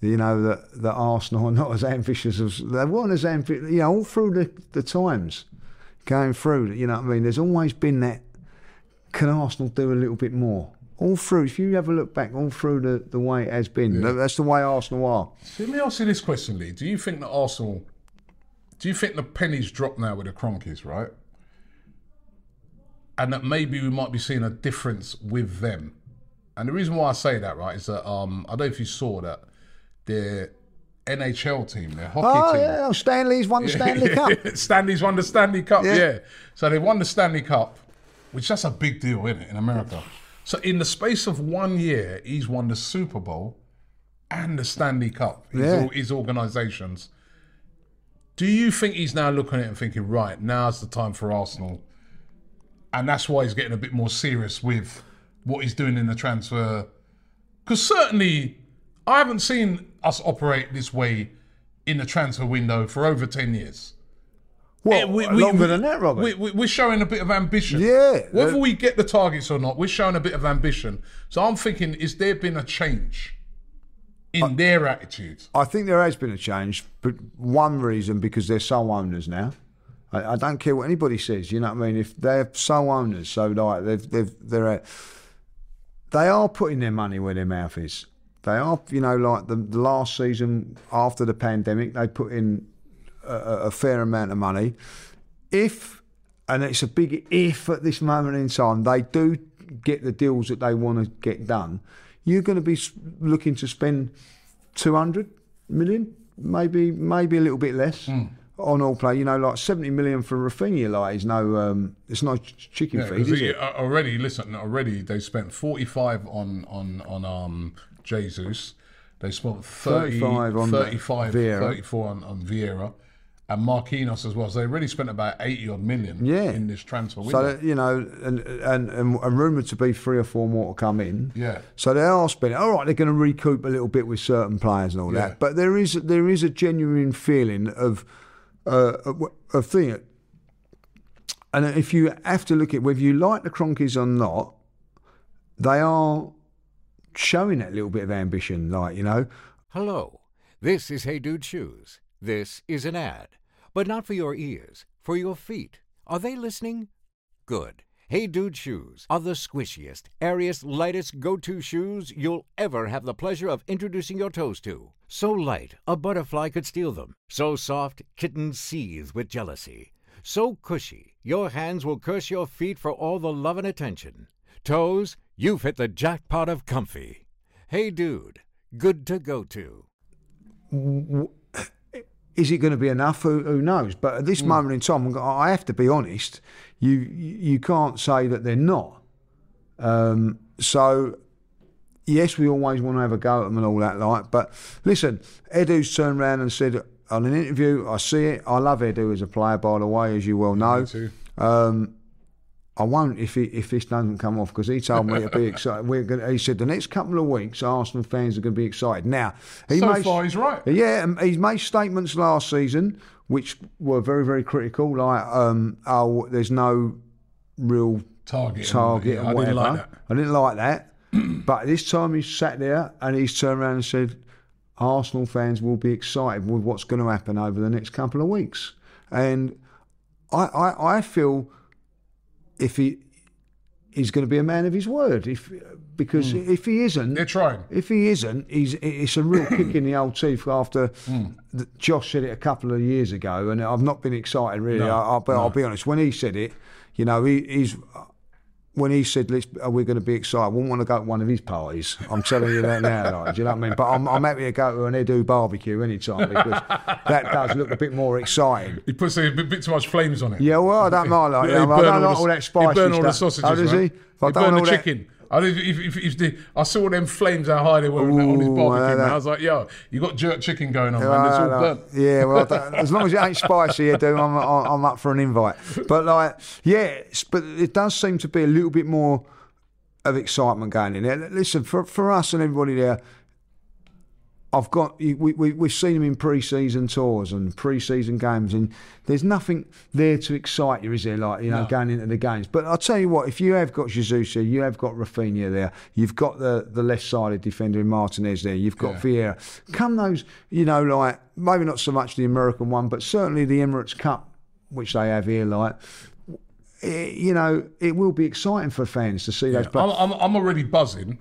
You know that that Arsenal are not as ambitious as they weren't as ambitious. You know, all through the, the times going through. You know what I mean? There's always been that. Can Arsenal do a little bit more? All through, if you ever look back, all through the, the way it has been, that's the way Arsenal are. Let me ask you this question, Lee. Do you think that Arsenal, do you think the pennies drop now with the Kroenkes, right? And that maybe we might be seeing a difference with them. And the reason why I say that, right, is that um, I don't know if you saw that their NHL team, their hockey Oh team, yeah, Stanley's won the Stanley Cup. Stanley's won the Stanley Cup, Yeah. yeah. So they won the Stanley Cup, which that's a big deal, isn't it, in America? So in the space of one year, he's won the Super Bowl and the Stanley Cup. His, Yeah. his organisations. Do you think he's now looking at it and thinking, right, now's the time for Arsenal? And that's why he's getting a bit more serious with what he's doing in the transfer. Because certainly, I haven't seen us operate this way in the transfer window for over 10 years. Well, Eh, we- we- longer we- than that, Robert. We, we're showing a bit of ambition. Yeah. Whether Uh, we get the targets or not, we're showing a bit of ambition. So I'm thinking, is there been a change in their attitude? I think there has been a change, but one reason because they're sole owners now. I, I don't care what anybody says. You know what I mean? If they're sole owners, so like they've they've they're at, they are putting their money where their mouth is. They are, you know, like the, the last season after the pandemic, they put in a, a a fair amount of money. If and it's a big if at this moment in time, they do get the deals that they want to get done. You're going to be looking to spend 200 million, maybe maybe a little bit less Hmm. on all play. You know, like 70 million for Raphinha, like is no, um, it's no ch- chicken Yeah, feed, 'cause is it- it? uh, already, listen, already they spent 45 on on on um Jesus. They spent 30, 35 on 35, Vieira. 34 on, on Vieira. And Marquinhos as well. So they already spent about 80 odd million Yeah. in this transfer window. So you know, and and and, and rumoured to be three or four more to come in. Yeah. So they are spending. All right, they're going to recoup a little bit with certain players and all Yeah. that. But there is there is a genuine feeling of uh, of, of thing. And if you have to look at whether you like the Kroenkes or not, they are showing that little bit of ambition. Like you know, Hello, this is Hey Dude Shoes. This is an ad, but not for your ears, for your feet. Are they listening? Good. Hey Dude Shoes are the squishiest, airiest, lightest go to shoes you'll ever have the pleasure of introducing your toes to. So light, a butterfly could steal them. So soft, kittens seethe with jealousy. So cushy, your hands will curse your feet for all the love and attention. Toes, you've hit the jackpot of comfy. Hey Dude, good to go to. is it going to be enough? Who, who knows? But at this moment in time, I have to be honest. You you can't say that they're not. Um, so yes, we always want to have a go at them and all that, like. But listen, Edu's turned around and said on an interview, "I see it. I love Edu as a player, by the way, as you well know. too. Um, I won't if if this doesn't come off because he told me to be excited. We're gonna, he said the next couple of weeks, Arsenal fans are going to be excited. Now, he So may- far, he's right. Yeah, he's made statements last season which were very very critical, like um, oh, there's no real Target. target Yeah, and I didn't like that. I didn't like that. but this time he sat there and he's turned around and said, Arsenal fans will be excited with what's going to happen over the next couple of weeks. And I, I, I feel if he he's going to be a man of his word, if because Hmm. if he isn't, They're trying. if he isn't, he's it's a real kick in the old teeth. After Hmm. the, Josh said it a couple of years ago, and I've not been excited really. I, I'll, be, I'll be honest. When he said it, you know, he, he's when he said, Let's, "Are we going to be excited?" I wouldn't want to go to one of his parties. I'm telling you that now. Like, do you know what I mean? But I'm, I'm happy to go to an Edu barbecue anytime because that does look a bit more exciting. He puts a bit, bit too much flames on it. Yeah, well, I don't mind. Like, Yeah, you know, he I don't all like the- all that spicy burn all the stuff. Oh, sausages, Oh, does man. he? If I He don't burn the that- chicken. I, if, if, if, if the, I saw them flames how high they were on on his Ooh, barbecue. man. I was like, yo, you got jerk chicken going on, man. It's all done. Yeah, well, as long as it ain't spicy, I do. I'm, I'm I'm up for an invite. But like, yeah, but it does seem to be a little bit more of excitement going in there. Listen, for for us and everybody there, I've got we, we we've seen them in pre-season tours and pre-season games, and there's nothing there to excite you, is there? Like you know, No. going into the games. But I'll tell you what, if you have got Jesus here, you have got Raphinha there, you've got the the left-sided defender in Martinez there, you've got Yeah. Vieira. Come those, you know, like maybe not so much the American one, but certainly the Emirates Cup, which they have here, like. eh, You know, it will be exciting for fans to see those. I'm, players. I'm, I'm already buzzing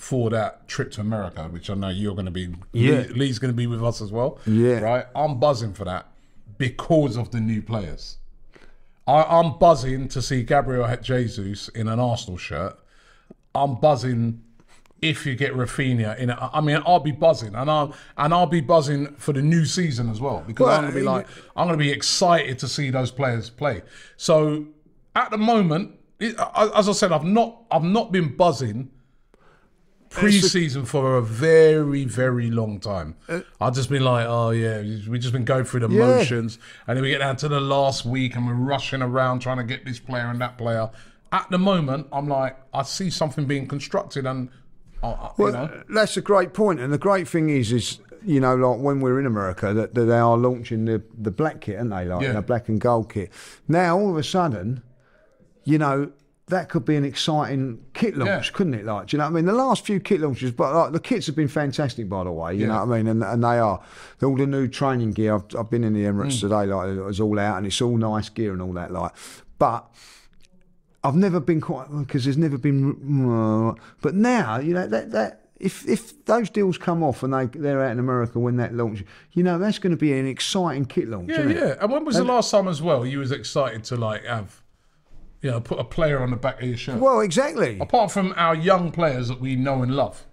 for that trip to America, which I know you're going to be. Yeah. Lee, Lee's going to be with us as well. Yeah. Right? I'm buzzing for that because of the new players. I, I'm buzzing to see Gabriel Jesus in an Arsenal shirt. I'm buzzing if you get Raphinha in it. I mean, I'll be buzzing, and I'll and I'll be buzzing for the new season as well because Well, I'm gonna be like, I'm gonna be excited to see those players play. So at the moment, as I said, I've not I've not been buzzing pre-season for a very very long time. I've just been like, oh yeah, we've just been going through the Yeah. motions, and then we get down to the last week, and we're rushing around trying to get this player and that player. At the moment, I'm like, I see something being constructed, and uh, uh, Well, you know, that's a great point, and the great thing is, is you know, like when we're in America, that, that they are launching the the black kit, aren't they? Like Yeah. the black and gold kit. Now, all of a sudden, you know. That could be an exciting kit launch, Yeah. couldn't it? Like, do you know what I mean? The last few kit launches, but like, the kits have been fantastic, by the way. You know what I mean? And, and they are. All the new training gear. I've, I've been in the Emirates Mm. today. Like, it's all out and it's all nice gear and all that. Like, but I've never been quite because there's never been. But now, you know that that if if those deals come off and they they're out in America when that launch, you know that's going to be an exciting kit launch. yeah, it? yeah. And when was the last time as well you was excited to like have, you know, put a player on the back of your shirt? Well, exactly. apart from our young players that we know and love.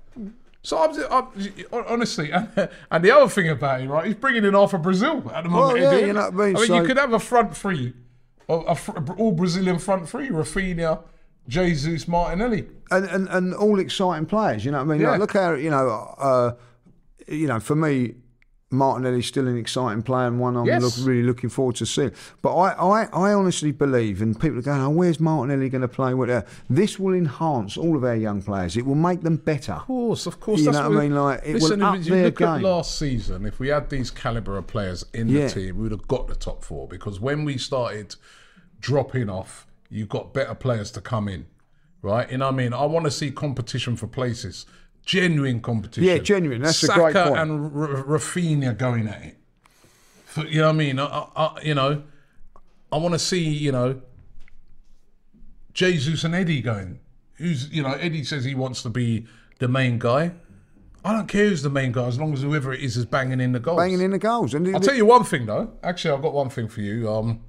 So I'm, I'm honestly, and, and the other thing about it, right? He's bringing in half of Brazil at the moment. Well, yeah, you know what I mean, I mean, so- you could have a front three, a, a fr- all Brazilian front three: Raphinha, Jesus, Martinelli. and, and and all exciting players. You know what I mean? Yeah. Like, look how you know, uh, you know, for me, Martinelli's still an exciting player and one I'm Yes. look, really looking forward to seeing. But I, I, I honestly believe, and people are going, "Oh, where's Martinelli going to play?" With that? Uh, this will enhance all of our young players. It will make them better. Of course, of course. You know what I mean? Like, it will listen, up if you look at last season, if we had these caliber of players in Yeah. the team, we would have got the top four. Because when we started dropping off, you got better players to come in, right? You know what I mean? I want to see competition for places, genuine competition. Yeah, genuine. That's a great point. and R- Raphinha going at it. For, you know what I mean? I, I, you know, I want to see you know Jesus and Eddie going. Who's you know Eddie says he wants to be the main guy. I don't care who's the main guy as long as whoever it is is banging in the goals. Banging in the goals. And I'll tell you one thing though. Actually, I've got one thing for you. Um,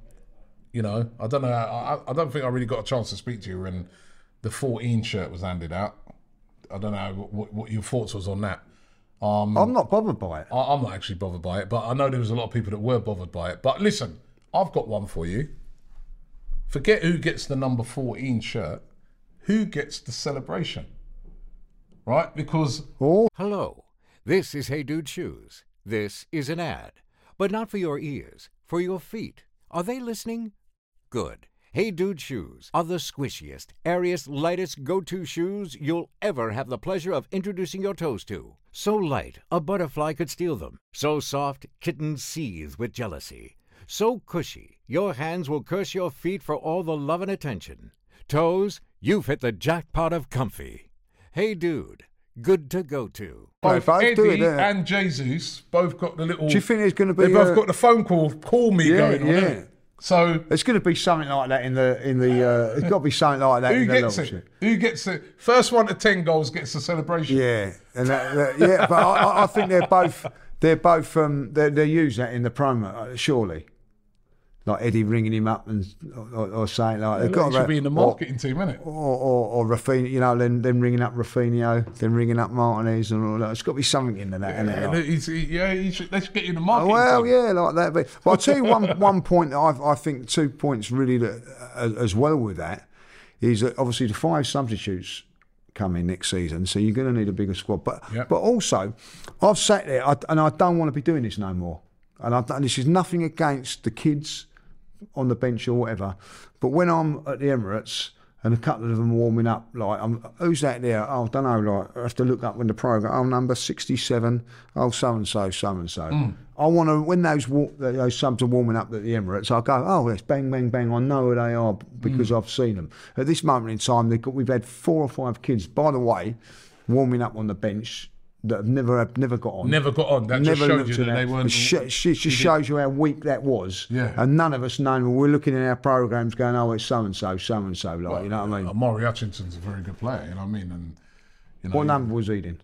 you know, I don't know. I, I- I don't think I really got a chance to speak to you when the 14 shirt was handed out. I don't know what, what your thoughts was on that. Um, I'm not bothered by it. I, I'm not actually bothered by it, but I know there was a lot of people that were bothered by it. But listen, I've got one for you. Forget who gets the number 14 shirt. Who gets the celebration? Right? Because Oh. Hello, this is Hey Dude Shoes. This is an ad, but not for your ears, for your feet. Are they listening? Good. Hey Dude Shoes are the squishiest, airiest, lightest go to shoes you'll ever have the pleasure of introducing your toes to. So light, a butterfly could steal them. So soft, kittens seethe with jealousy. So cushy, your hands will curse your feet for all the love and attention. Toes, you've hit the jackpot of comfy. Hey Dude, good to go to. both both Eddie do it, and Jesus both got the little. Do you think there's going to be? They both uh, got the phone call, call me Yeah, going on. yeah. innit? So it's going to be something like that in the in the. Uh, it's got to be something like that who in the gets it? Who gets it? First one to 10 goals gets the celebration. Yeah, and that, that- yeah, but I- I, think they're both they're both um they they use that in the promo uh, surely, like Eddie ringing him up and or, or saying like they've got should be in the or- marketing team, innit? Or, or, or Raphinha, you know, then then ringing up Raphinha, then ringing up Martinez and all that. It's got to be something in that, isn't it? Yeah, Like- he's- he- yeah, he should, they should get you in the marketing well, team. yeah, like that. But, but I'll tell you one one point that I, I think two points really that, uh, as well with that is that obviously the five substitutes coming next season, so you're going to need a bigger squad. But Yep. but also, I've sat there I, and I don't want to be doing this no more. And, I, and this is nothing against the kids on the bench or whatever. But when I'm at the Emirates and a couple of them warming up, like, I'm, who's that there? Oh, I don't know. Like, I have to look up in the program. Oh, number sixty-seven. Oh, so and so, so and so. Hmm. I want to when those wa- those subs are warming up at the Emirates. I go, oh, yes, bang, bang, bang. I know who they are hmm. because I've seen them. At this moment in time, got, we've had four or five kids. By the way, warming up on the bench. That have never have never got on. Never got on. That just Never showed looked you at that they weren't. sh- sh- it just shows you how weak that was. Yeah. And none of us know. We're looking at our programs going, oh, it's so and so, so and so. Like, you know what I mean? Uh, Maury Hutchinson's a very good player. You know what I mean? And you know, what number was he in?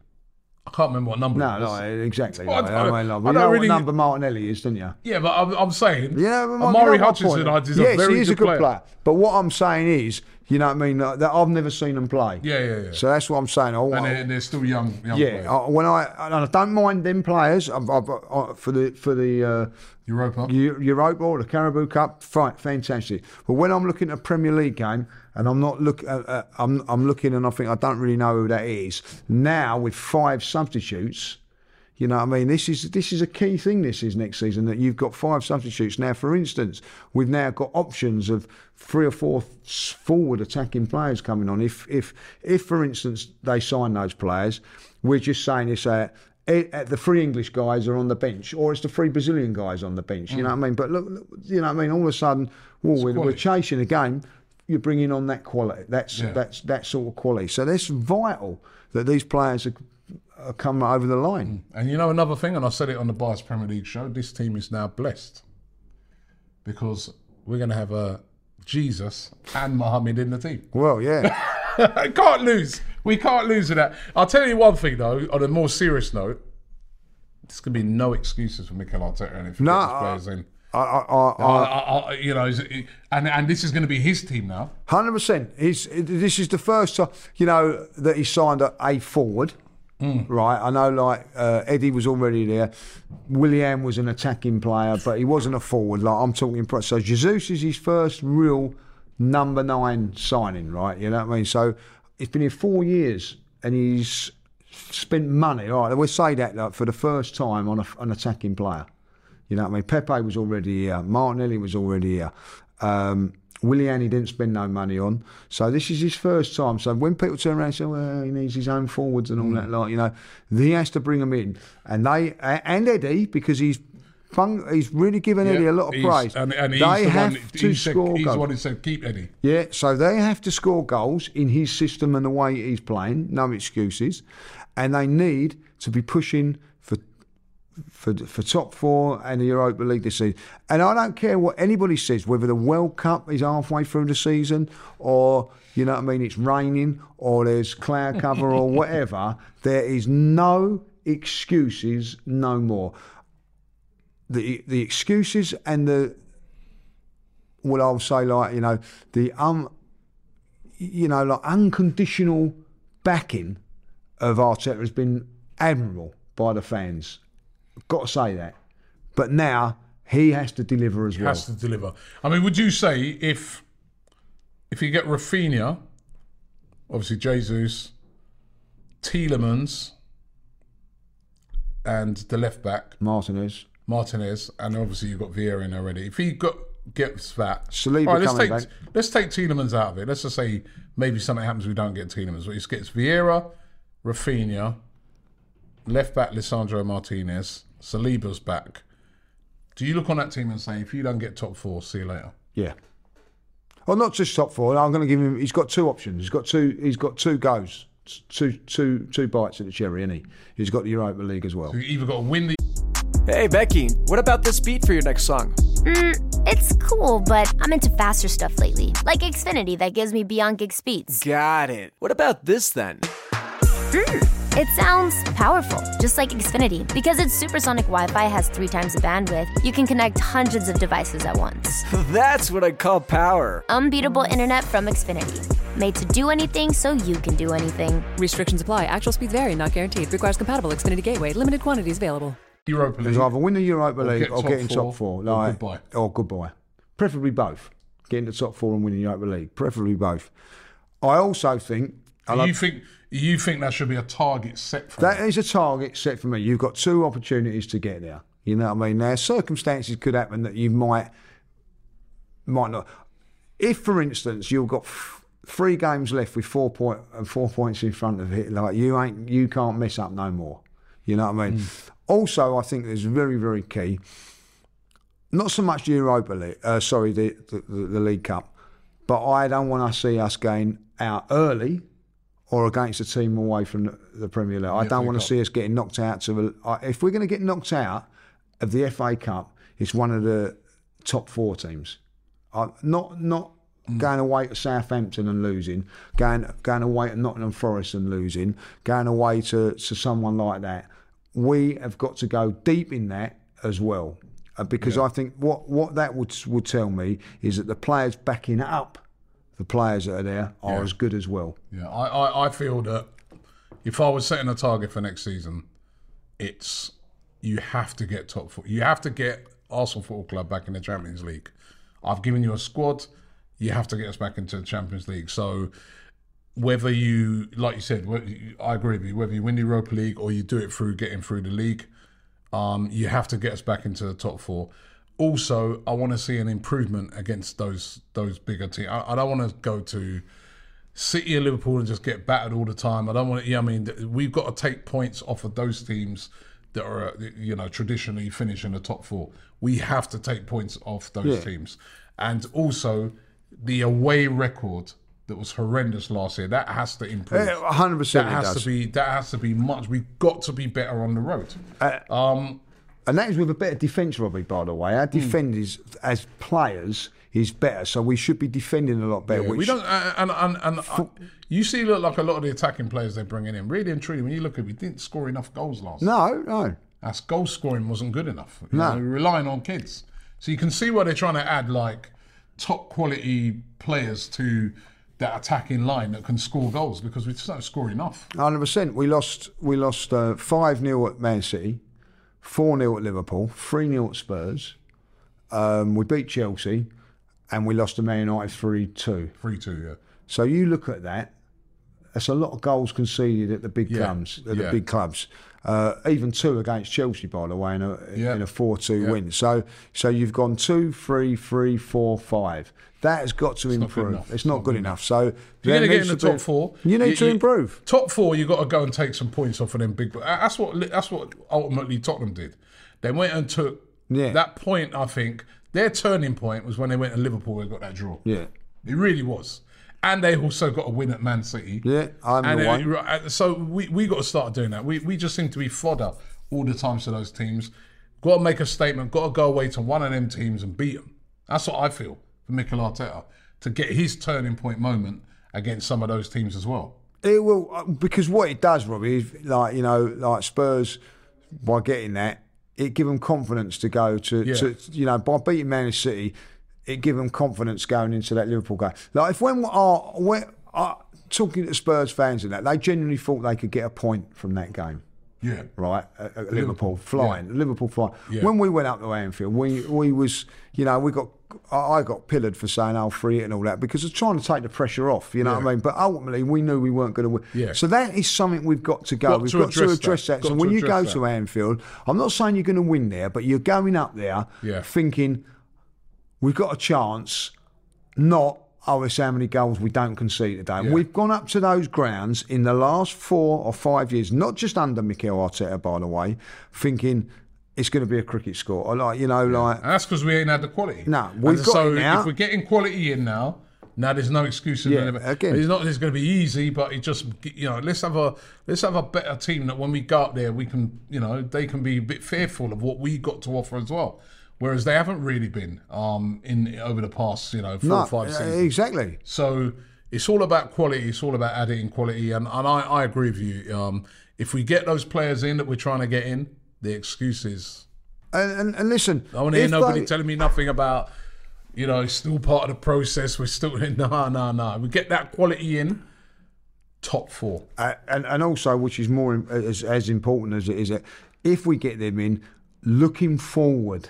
I can't remember what number. No, it was. no, exactly. Well, I like, don't- I mean, like, I know really- what number Martinelli is, don't you? Yeah, but I'm, I'm saying, Yeah, but Omari you know Hutchinson point. is yes, a very he is good, a good player. But what I'm saying is, you know what I mean, that I've never seen them play. Yeah, yeah, yeah. So that's what I'm saying. I, and they're, they're still young. young yeah, players. I, when I and I don't mind them players I've, I've, I, for the for the uh, Europa. Eu- Europa or the Carabao Cup, fine, fantastic. But when I'm looking at a Premier League game and I'm not look, uh, uh, I'm I'm looking and I think I don't really know who that is. Now with five substitutes, you know, what I mean, this is this is a key thing. This is next season that you've got five substitutes. Now, for instance, we've now got options of three or four forward attacking players coming on. If if if for instance they sign those players, we're just saying this. Uh, eh, the three English guys are on the bench, or it's the three Brazilian guys on the bench. You know what I mean? But look, look, you know what I mean. All of a sudden, well, we're, we're chasing a game. You're bringing on that quality. That's Yeah. that's that sort of quality. So that's vital that these players are, Uh, are coming over the line. Mm. And you know another thing, and I said it on the Bias Premier League show. This team is now blessed because we're going to have a Jesus and Mohammed in the team. Well, yeah. can't lose. We can't lose with that. I'll tell you one thing though. On a more serious note, there's going to be no excuses for Mikel Arteta and if No, I- players in. I, I, I, I, I, I, you know, and and this is going to be his team now. Hundred percent. He's this is the first time you know that he signed a, a forward. Right, I know. Like uh, Eddie was already there. Willian was an attacking player, but he wasn't a forward. Like I'm talking. pro- So Jesus is his first real number nine signing. Right, you know what I mean. So he's been here four years, and he's spent money. All right, we'll say that like, for the first time on a, an attacking player. You know what I mean? Pepe was already here. Martinelli was already here. Um, Willian he didn't spend no money on. So this is his first time. So when people turn around and say, well, he needs his own forwards and all that, mm. like, you know, he has to bring them in. And they, and Eddie, because he's fun, he's really given Eddie a lot of praise. And, and he's they the have one, to he said, score He's the goals. one who said, keep Eddie. Yeah, so they have to score goals in his system and the way he's playing. No excuses, and they need to be pushing for for top four and the Europa League this season. And I don't care what anybody says, whether the World Cup is halfway through the season or you know what I mean, it's raining or there's cloud cover or whatever. There is no excuses no more. The the excuses and the well, I'll say like you know the um, you know like unconditional backing of Arteta has been admirable by the fans. Got to say that. But now he has to deliver as well. Has to deliver. I mean, would you say if if you get Raphinha, obviously Jesus, Tielemans, and the left back Martinez. Martinez, and obviously you've got Vieira in already. If he got gets that, Saliba right, let's take back. let's take Tielemans out of it. Let's just say maybe something happens we don't get Tielemans. But he gets Vieira, Raphinha, left back Lisandro Martinez, Saliba's back. Do you look on that team and say, if you don't get top four, see you later? Yeah. Well, not just top four. I'm going to give him. He's got two options. He's got two. He's got two goes. Two, two, two bites at the cherry, and he. He's got the Europa League as well. You either got to win the Hey, Becky, what about this beat for your next song? Mm, it's cool, but I'm into faster stuff lately, like Xfinity that gives me beyond gig speeds. Got it. What about this then? Mm. It sounds powerful, just like Xfinity. Because its supersonic Wi Fi has three times the bandwidth, you can connect hundreds of devices at once. That's what I call power. Unbeatable internet from Xfinity. Made to do anything so you can do anything. Restrictions apply. Actual speeds vary, not guaranteed. Requires compatible Xfinity Gateway. Limited quantities available. Europa League. It's either win the Europa League get or top get in top four, four. or Like, goodbye. Or goodbye. Preferably both. Get in the top four and win the Europa League. Preferably both. I also think. I Do like- you think You think that should be a target set for That them? is a target set for me. You've got two opportunities to get there. You know what I mean? Now, circumstances could happen that you might might not. If, for instance, you've got f- three games left with four point and four points in front of it, like you ain't, you can't mess up no more. You know what I mean? Also, I think it's very, very key. Not so much the Europa League, uh, sorry, the, the the League Cup, but I don't want to see us going out early or against a team away from the, Premier League. I don't want to see us getting knocked out to. A, if we're going to get knocked out of the FA Cup, it's one of the top four teams. I, not not going away to Southampton and losing, going going away to Nottingham Forest and losing, going away to, to someone like that. We have got to go deep in that as well, uh, because I think what what that would would tell me is that the players backing up the players that are there are Yeah. as good as well. Yeah, I, I, I feel that if I was setting a target for next season, it's you have to get top four. You have to get Arsenal Football Club back in the Champions League. I've given you a squad. You have to get us back into the Champions League. So whether you, like you said, I agree with you. Whether you win the Europa League or you do it through getting through the league, um, you have to get us back into the top four. Also, I want to see an improvement against those those bigger teams. I, I don't want to go to City and Liverpool and just get battered all the time. I don't want to. Yeah, I mean, we've got to take points off of those teams that are, uh, you know, traditionally finish in the top four. We have to take points off those Yeah. teams, and also the away record that was horrendous last year. That has to improve. Eh, 100% That it has does. to be. That has to be much. We've got to be better on the road. Eh, um, And that is with a better defence, Robbie, by the way. Hmm. Our defence is, as players is better, so we should be defending a lot better. Yeah, we don't, uh, and and, and uh, you see, look like a lot of the attacking players they're bringing in. Really and truly, when you look at, it, we didn't score enough goals last. No, no. That's goal scoring wasn't good enough. You No. know, we're relying on kids. So you can see why they're trying to add like top quality players to that attacking line that can score goals because we just don't score enough. Hundred percent. We lost. We lost uh, five 0 at Man City, four 0 at Liverpool, three 0 at Spurs. Um, we beat Chelsea, and we lost to Man United three two. Three two, yeah. So you look at that. That's a lot of goals conceded at the big Yeah, clubs. At the big clubs. Uh, even two against Chelsea, by the way, in a in a four two win. So so you've gone two, three, three, four, five. That has got to not good improve. enough. It's not good enough. So you're going to get in the to be- top four, You need to improve. Top four, you've got to go and take some points off of them big. That's what that's what ultimately Tottenham did. They went and took Yeah. that point. I think their turning point was when they went to Liverpool and got that draw. Yeah. It really was. And they also got a win at Man City. Yeah, I'm and the it- one. uh, so we we got to start doing that. We we just seem to be fodder all the time to those teams. Got to make a statement. Got to go away to one of them teams and beat them. That's what I feel for Mikel Arteta to get his turning point moment against some of those teams as well. It will uh, because what it does, Robbie, is like you know, like Spurs by getting that, it give them confidence to go to, Yeah. to you know, by beating Man City, it give them confidence going into that Liverpool game. Like if when our when uh, talking to Spurs fans and that, they genuinely thought they could get a point from that game. Yeah. Right, at, at Liverpool, flying, Liverpool flying. Yeah. When we went up to Anfield, we we was, you know, we got, I got pillared for saying "I'll free it" and all that because I was trying to take the pressure off. You know what I mean? But ultimately, we knew we weren't going to win. Yeah. So that is something we've got to go. Got we've to got to address address that. that. So when you go address to. Anfield, I'm not saying you're going to win there, but you're going up there Yeah. thinking we've got a chance. Not oh, it's how many goals we don't concede today. Yeah. We've gone up to those grounds in the last four or five years, not just under Mikel Arteta, by the way, thinking it's going to be a cricket score. Or like you know, like And that's because we ain't had the quality. No, we've got so it now. if we're getting quality in now, now there's no excuse. Yeah, It's again. It's not. It's going to be easy, but it just you know let's have a let's have a better team that when we go up there we can you know they can be a bit fearful of what we got to offer as well. Whereas they haven't really been um, in over the past you know four no, or five seasons. exactly. So it's all about quality. It's all about adding quality, and, and I, I agree with you. Um, if we get those players in that we're trying to get in, the excuses And, and, and listen, I want to hear nobody they- telling me nothing about, you know, it's still part of the process. We're still in. no, no, no. We get that quality in, top four. Uh, and, and also, which is more as, as important as it is, that if we get them in, looking forward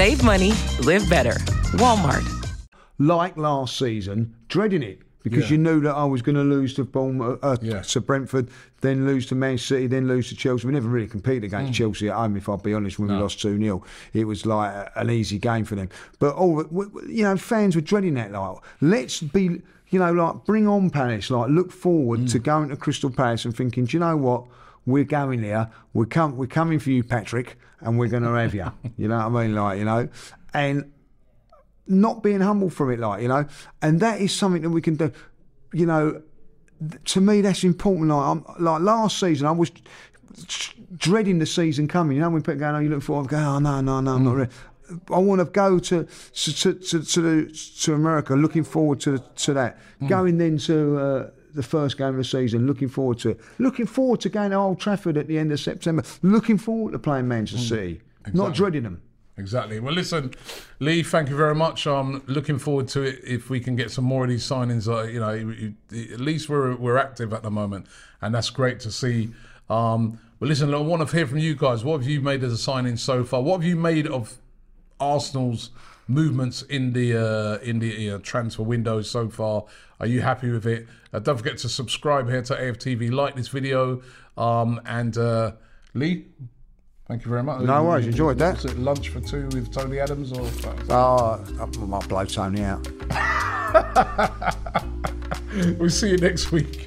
Save money, live better. Walmart. like last season, dreading it because Yeah. you knew that I was going to lose to Bournemouth, uh, Yeah. to Brentford, then lose to Man City, then lose to Chelsea. We never really competed Mm. against Chelsea at home, if I'll be honest, when we lost 2 0. It was like an easy game for them. But, all w- w- you know, fans were dreading that. Like, let's be, you know, like, bring on Palace. Like, look forward Mm. to going to Crystal Palace and thinking, do you know what? We're going there. We're, com- we're coming for you, Patrick, and we're going to have you. You know what I mean? Like, you know. And not being humble from it, like you know, and that is something that we can do. You know, to me, that's important. Like, I'm, like last season, I was dreading the season coming. You know, when people go, "Oh, you look forward," I go, "Oh no, no, no, I'm not ready." I want to go to to to to, to, the, to America, looking forward to to that. Going then to. Uh, the first game of the season, looking forward to it. Looking forward to going to Old Trafford at the end of September. Looking forward to playing Manchester City. Not Exactly. dreading them. Exactly. Well, listen, Lee. Thank you very much. I'm looking forward to it. If we can get some more of these signings, uh, you know, at least we're we're active at the moment, and that's great to see. Um, but listen, I want to hear from you guys. What have you made as a signing so far? What have you made of Arsenal's movements in the uh, in the uh, transfer window so far? Are you happy with it? Uh, don't forget to subscribe here to AFTV, like this video, um, and uh, Lee. Thank you very much. No worries, you, enjoyed that. Was it lunch for two with Tony Adams or? Oh, I might blow Tony out. We'll see you next week.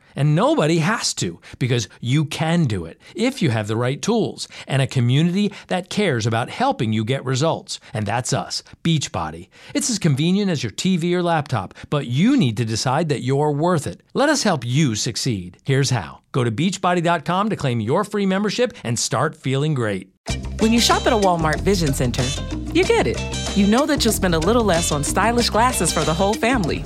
And nobody has to because you can do it if you have the right tools and a community that cares about helping you get results. And that's us, Beachbody. It's as convenient as your TV or laptop, but you need to decide that you're worth it. Let us help you succeed. Here's how. Go to beachbody.com to claim your free membership and start feeling great. When you shop at a Walmart Vision Center, you get it. You know that you'll spend a little less on stylish glasses for the whole family.